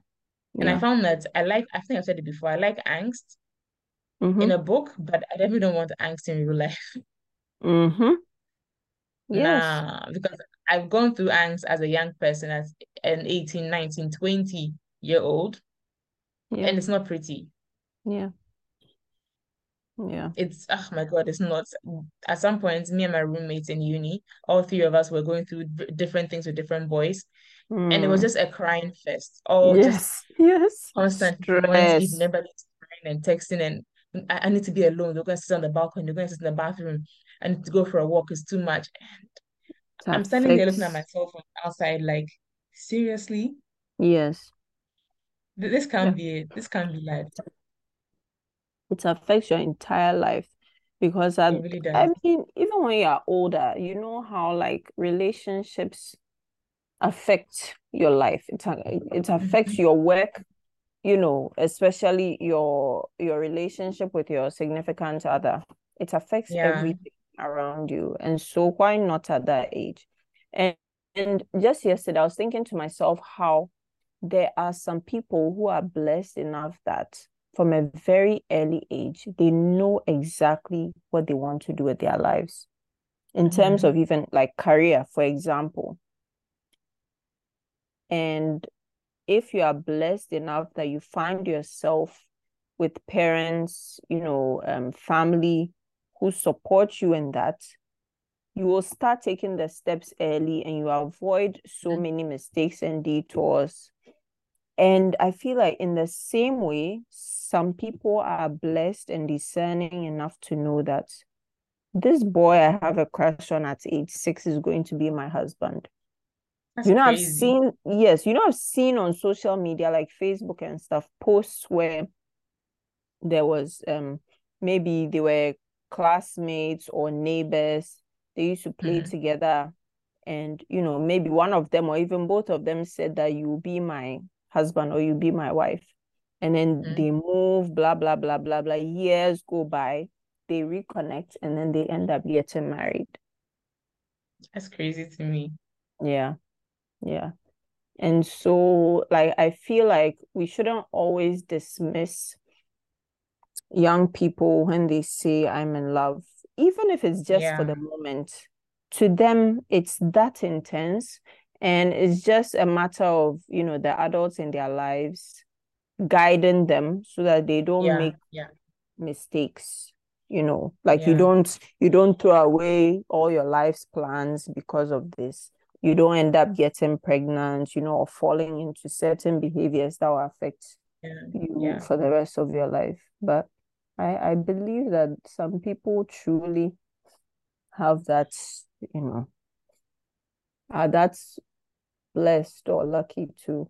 And I found that I like, I think I've said it before, I like angst in Mm-hmm. a book, but I definitely don't want angst in real life. <laughs> Mm-hmm. Yes. Nah, because I've gone through angst as a young person, as an 18, 19, 20 year old, Yeah. and it's not pretty. Yeah. Yeah. It's, oh my God, it's not. At some point, me and my roommates in uni, all three of us were going through different things with different boys, and it was Mm. just a crying fest, all just Yes. Yes. constant mornings, evening, Stress. everybody's crying and texting, and I, I need to be alone. They're going to sit on the balcony, they're going to sit in the bathroom. I need to go for a walk, it's too much. It I'm standing here looking at myself from outside, like, seriously? Yes. Th- This can't be it. This can't be life. It affects your entire life because It at, really I mean, even when you're older, you know how like relationships affect your life. It it affects Mhm. your work, you know, especially your your relationship with your significant other. It affects Yeah. everything around you. And so why not at that age? And and just yesterday I was thinking to myself how there are some people who are blessed enough that from a very early age they know exactly what they want to do with their lives in terms Mhm. of even like career, for example. And if you are blessed enough that you find yourself with parents, you know, um, family who support you in that, you will start taking the steps early and you avoid so Mhm. many mistakes and detours. And I feel like in the same way, some people are blessed and discerning enough to know that this boy I have a crush on at age six is going to be my husband. That's You know, I've seen, yes, you know, I've seen on social media like Facebook and stuff posts where there was um maybe they were classmates or neighbors. They used to play Mhm. together, and you know, maybe one of them or even both of them said that you will be my husband or you be my wife. And then Mhm. they move, blah, blah, blah, blah, blah. Years go by, they reconnect, and then they end up getting married. That's crazy to me. Yeah. Yeah. And so, like, I feel like we shouldn't always dismiss young people when they say, I'm in love, even if it's just for the moment. To them, it's that intense. And it's just a matter of, you know, the adults in their lives guiding them so that they don't Yeah, make yeah, mistakes you know? Like you don't you don't throw away all your life's plans because of this. You don't end up getting pregnant you know or falling into certain behaviors that will affect yeah, you yeah. for the rest of your life. But i i believe that some people truly have that you know uh, are that blessed or lucky to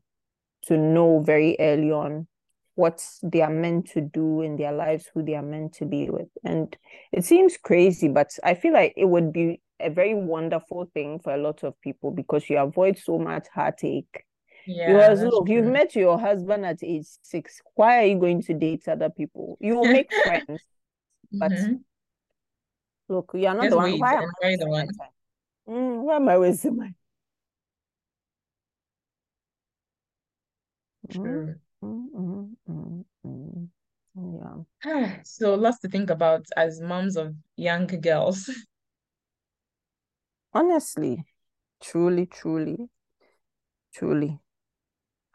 to know very early on what they are meant to do in their lives, who they are meant to be with. And it seems crazy, but I feel like it would be a very wonderful thing for a lot of people because you avoid so much heartache. Yeah, Because look, you've met your husband at age six. Why are you going to date other people? You will make <laughs> friends, but Mhm. look, you are not the one. Why am I the one. Mm, why am I wasting my Mm, True. mm, mm, mm, mm. Yeah. So lots to think about as moms of young girls. <laughs> Honestly, truly, truly, truly.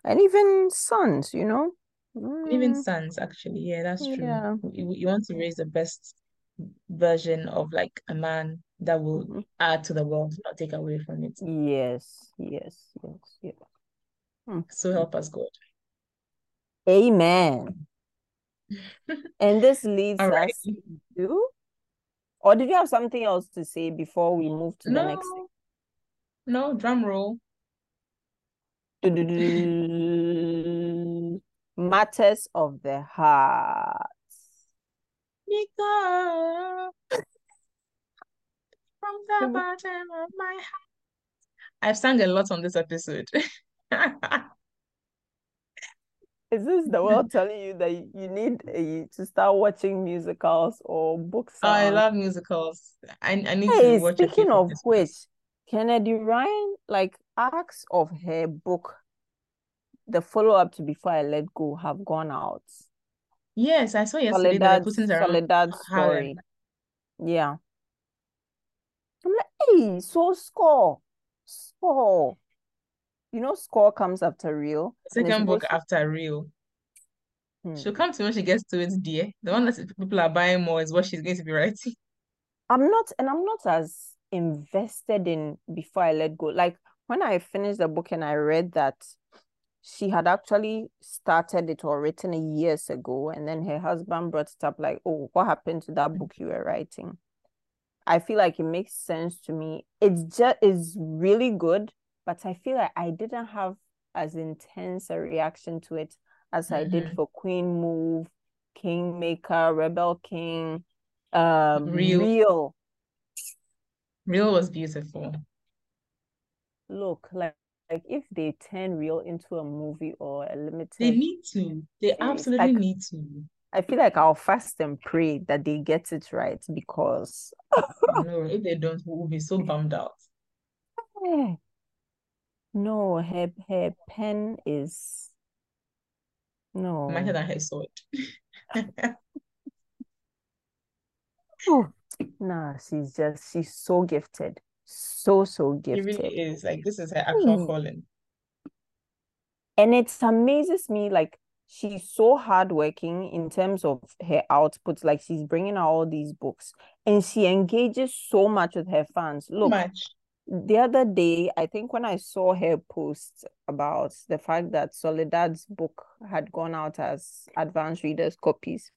And even sons, you know? Even Mm, sons, actually. Yeah, that's true. yeah. You, you want to raise the best version of like a man that will Mhm. add to the world, not take away from it. Yes, yes, yes, yes. Mm. So help us God. Amen. And this <laughs> leads right. us to, or did you have something else to say before we move to the next thing? No, no, drum roll. Matters of the heart. Because from the bottom of my heart. I've sung a lot on this episode. Is this the world telling you that you need eh, a, to start watching musicals or books? Oh, I love musicals. I, I need Hey, to watch speaking of which, Kennedy Ryan, like acts of her book, the follow-up to Before I Let Go, have gone out. Yes, I saw yesterday they were Soledad's putting it around Soledad's story. Yeah. I'm like, hey, so score. Score. You know, score comes after Reel. The and it's second book to- after Reel. Hmm. She'll come to when she gets to it, dear. The one that people are buying more is what she's going to be writing. I'm not, and I'm not as invested in Before I Let Go. Like when I finished the book and I read that she had actually started it or written it years ago, and then her husband brought it up like, oh, what happened to that book you were writing? I feel like it makes sense to me. It's just is really good, but I feel like I didn't have as intense a reaction to it as I did Mhm. for Queen Move, Kingmaker, Rebel King, um, Reel. Reel. Reel was beautiful. Look, like like if they turn Reel into a movie or a limited They need to. They absolutely like need to. I feel like I'll fast and pray that they get it right because No, if they don't, we'll be so bummed out. <laughs> Eh, no, her her pen is no. Mightier than her sword. <laughs> Oh, nah, she's just she's so gifted. So, so gifted. It really is. Like this is her actual Hmm. calling. And it amazes me, like she's so hardworking in terms of her output. Like she's bringing out all these books and she engages so much with her fans. Look, much. The other day, I think when I saw her post about the fact that Soledad's book had gone out as advanced readers' copies,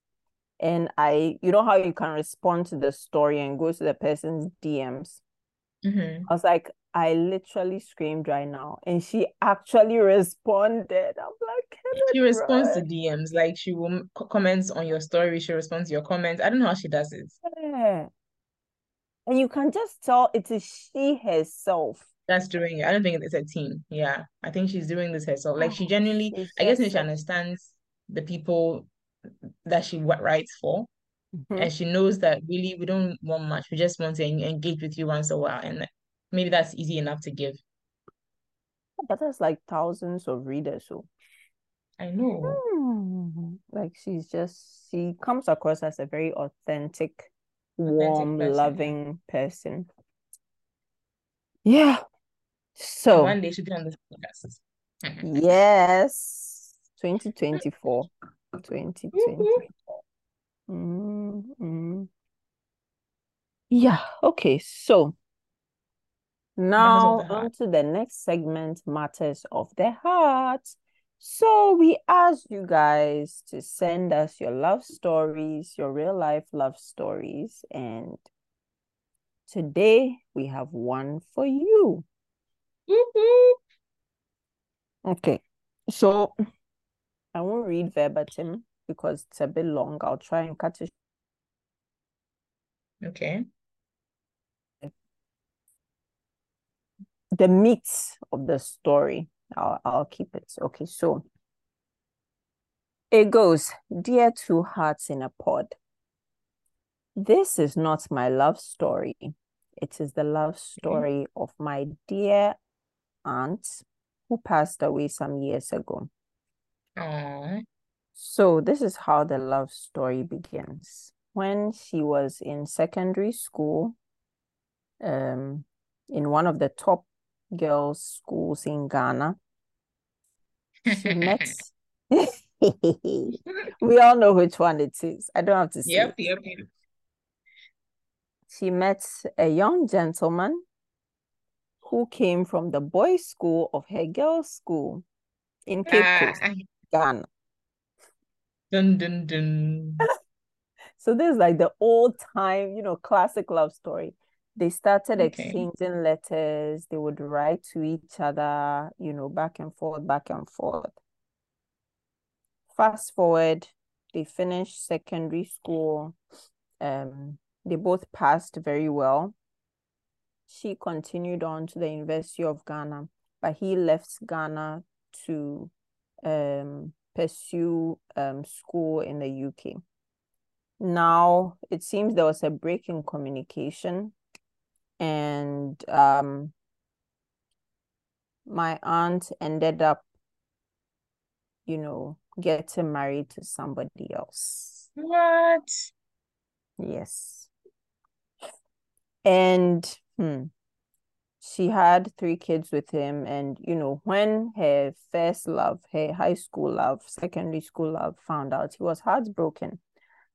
and I, you know how you can respond to the story and go to the person's DMs. Mhm. I was like, I literally screamed right now, and she actually <laughs> responded. I'm like, She responds to DMs. Like she will comments on your story. She responds to your comments. I don't know how she does it. Yeah. And you can just tell it is she herself. That's doing it. I don't think it's a team. Yeah, I think she's doing this herself. Like she Oh, genuinely, I guess she understands the people that she writes for, Mhm. and she knows that really we don't want much. We just want to engage with you once a while, and maybe that's easy enough to give. But that's like thousands of readers, so. I know. Hmm. Like she's just she comes across as a very Authentic warm, person, loving person. Yeah. So one day she'll be on this podcast. yes. 2024. 2024. Mm-hmm. Yeah, okay. So now on to the next segment, Matters of the Heart. So we asked you guys to send us your love stories, your real life love stories, and today we have one for you. Mm-hmm. Okay, so I won't read verbatim because it's a bit long. I'll try and cut it. Okay. The meat of the story. I'll, I'll keep it. Okay, so it goes Dear Two Hearts in a Pod. This is not my love story. It is the love story of my dear aunt who passed away some years ago. Aww. So, this is how the love story begins. When she was in secondary school, um, in one of the top girls' schools in Ghana, she met. <laughs> <laughs> we all know which one it is. I don't have to say. Yep, yep, yep. She met a young gentleman who came from the boys' school of her girls' school in Cape Coast, Ah, Ghana. dun dun dun. <laughs> So this is like the old time, you know, classic love story. They started Okay. exchanging letters, they would write to each other, you know, back and forth, back and forth. Fast forward, they finished secondary school. Um, they both passed very well. She continued on to the University of Ghana, but he left Ghana to um, pursue um, school in the UK. Now it seems there was a break in communication, and um, my aunt ended up, you know, getting married to somebody else. What? Yes. And hmm, she had three kids with him. And, you know, when her first love, her high school love, secondary school love found out, he was heartbroken.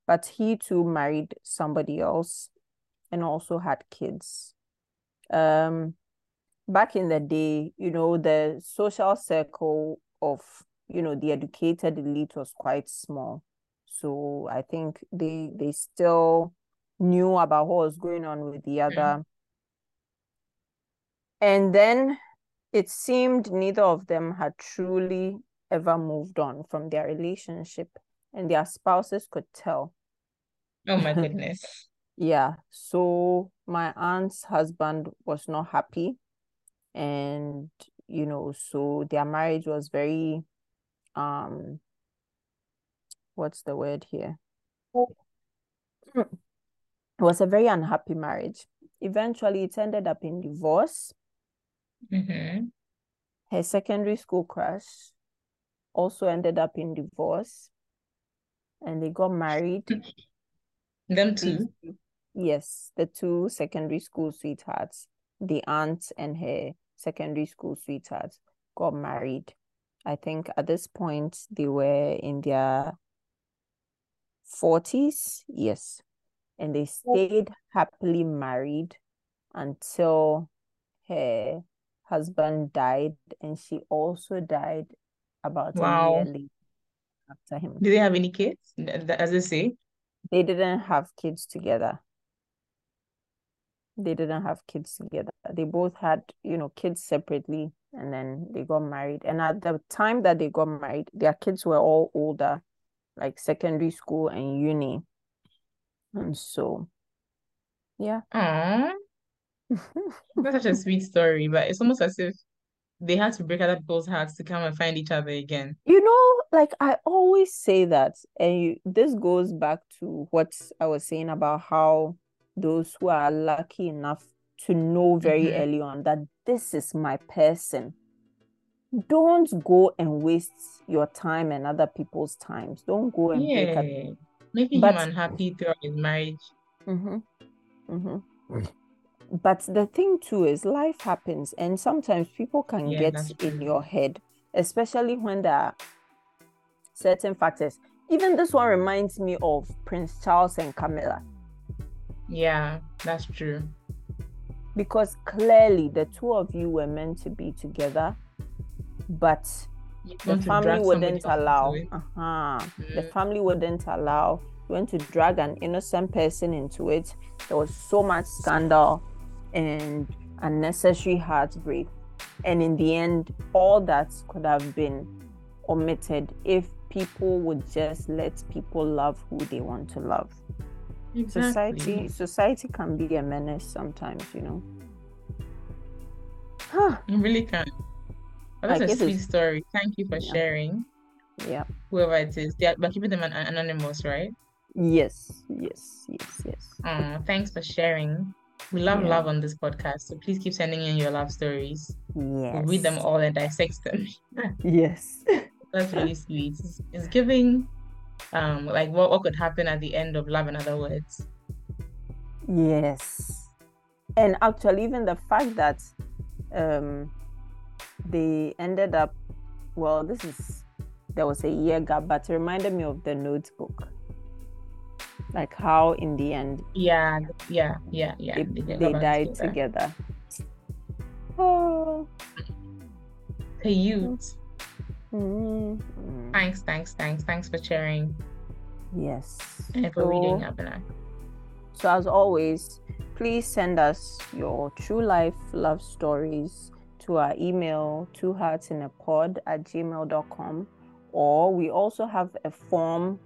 But he too married somebody else and also had kids. Um, back in the day, you know, the social circle of, you know, the educated elite was quite small. So I think they they still knew about what was going on with the other. And then it seemed neither of them had truly ever moved on from their relationship, and their spouses could tell. Oh my <laughs> goodness. Yeah, so my aunt's husband was not happy, and you know, so their marriage was very, um, what's the word here? It was a very unhappy marriage. Eventually, it ended up in divorce. Mm-hmm. Her secondary school crush also ended up in divorce, and they got married. Them too. Yes, the two secondary school sweethearts, the aunt and her secondary school sweethearts got married. I think at this point they were in their 40s. Yes. And they stayed happily married until her husband died, and she also died about a year later after him. Do they have any kids? As they say. They didn't have kids together. They didn't have kids together. They both had, you know, kids separately and then they got married. And at the time that they got married, their kids were all older, like secondary school and uni. And so, yeah. Aww. That's such a sweet <laughs> story, but it's almost as if they had to break other people's hearts to come and find each other again. You know, like I always say that, and you, this goes back to what I was saying about how those who are lucky enough to know very Mhm. early on that this is my person. Don't go and waste your time and other people's times. Don't go and break up. Yeah. Making But- him unhappy throughout his marriage. Mm-hmm. Mm-hmm. But the thing too is life happens, and sometimes people can Yeah, get in your head, especially when there are certain factors. Even this one reminds me of Prince Charles and Camilla. Yeah, that's true. Because clearly the two of you were meant to be together, but the family wouldn't allow. Uh-huh. The Mm. family wouldn't allow. You want to drag an innocent person into it. There was so much scandal and unnecessary heartbreak. And in the end, all that could have been omitted if people would just let people love who they want to love. Society Exactly. society can be a menace sometimes, you know. You really can. But I that's a sweet story. Thank you for Yeah. sharing. yeah. Whoever it is, they are, we're keeping them an- anonymous, right? Yes, yes, yes, yes. Oh, thanks for sharing. We love Yeah. love on this podcast, so please keep sending in your love stories. Yes. We'll read them all and dissect them. <laughs> Yes. <laughs> That's really sweet. It's, it's giving, um, like what what could happen at the end of love. In other words, Yes. And actually, even the fact that um, they ended up, well, this is, there was a year gap, but it reminded me of the notebook. Like how in the end yeah, yeah, yeah, yeah. they, they back died together. Oh. Cute. Mm, mm. Thanks, thanks, thanks, thanks for sharing Yes. and for So- reading, Abena. So, as always, please send us your true life love stories to our email, two hearts in a pod at gmail.com. Or we also have a form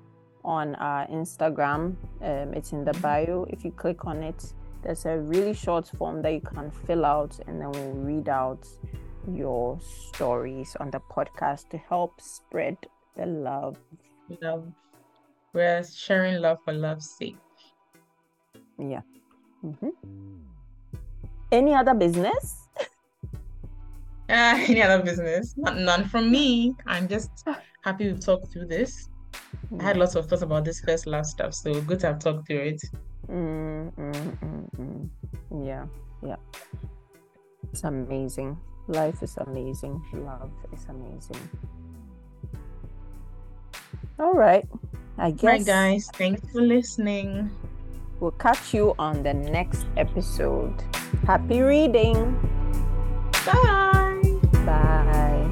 on our Instagram. Um, it's in the bio. If you click on it, there's a really short form that you can fill out, and then we'll read out your stories on the podcast to help spread the love. Love. We're sharing love for love's sake. Yeah. Mhm. Any other business? Uh, <laughs> any other business? Not, none from me. I'm just happy we've talked through this. I had lots of thoughts about this first love stuff, so good to have talked through it. Mm, mm, mm, mm. Yeah, yeah. It's amazing. Life is amazing. Love is amazing. All right. I guess Right, guys. Thanks for listening. we'll catch you on the next episode. Happy reading. Bye. Bye.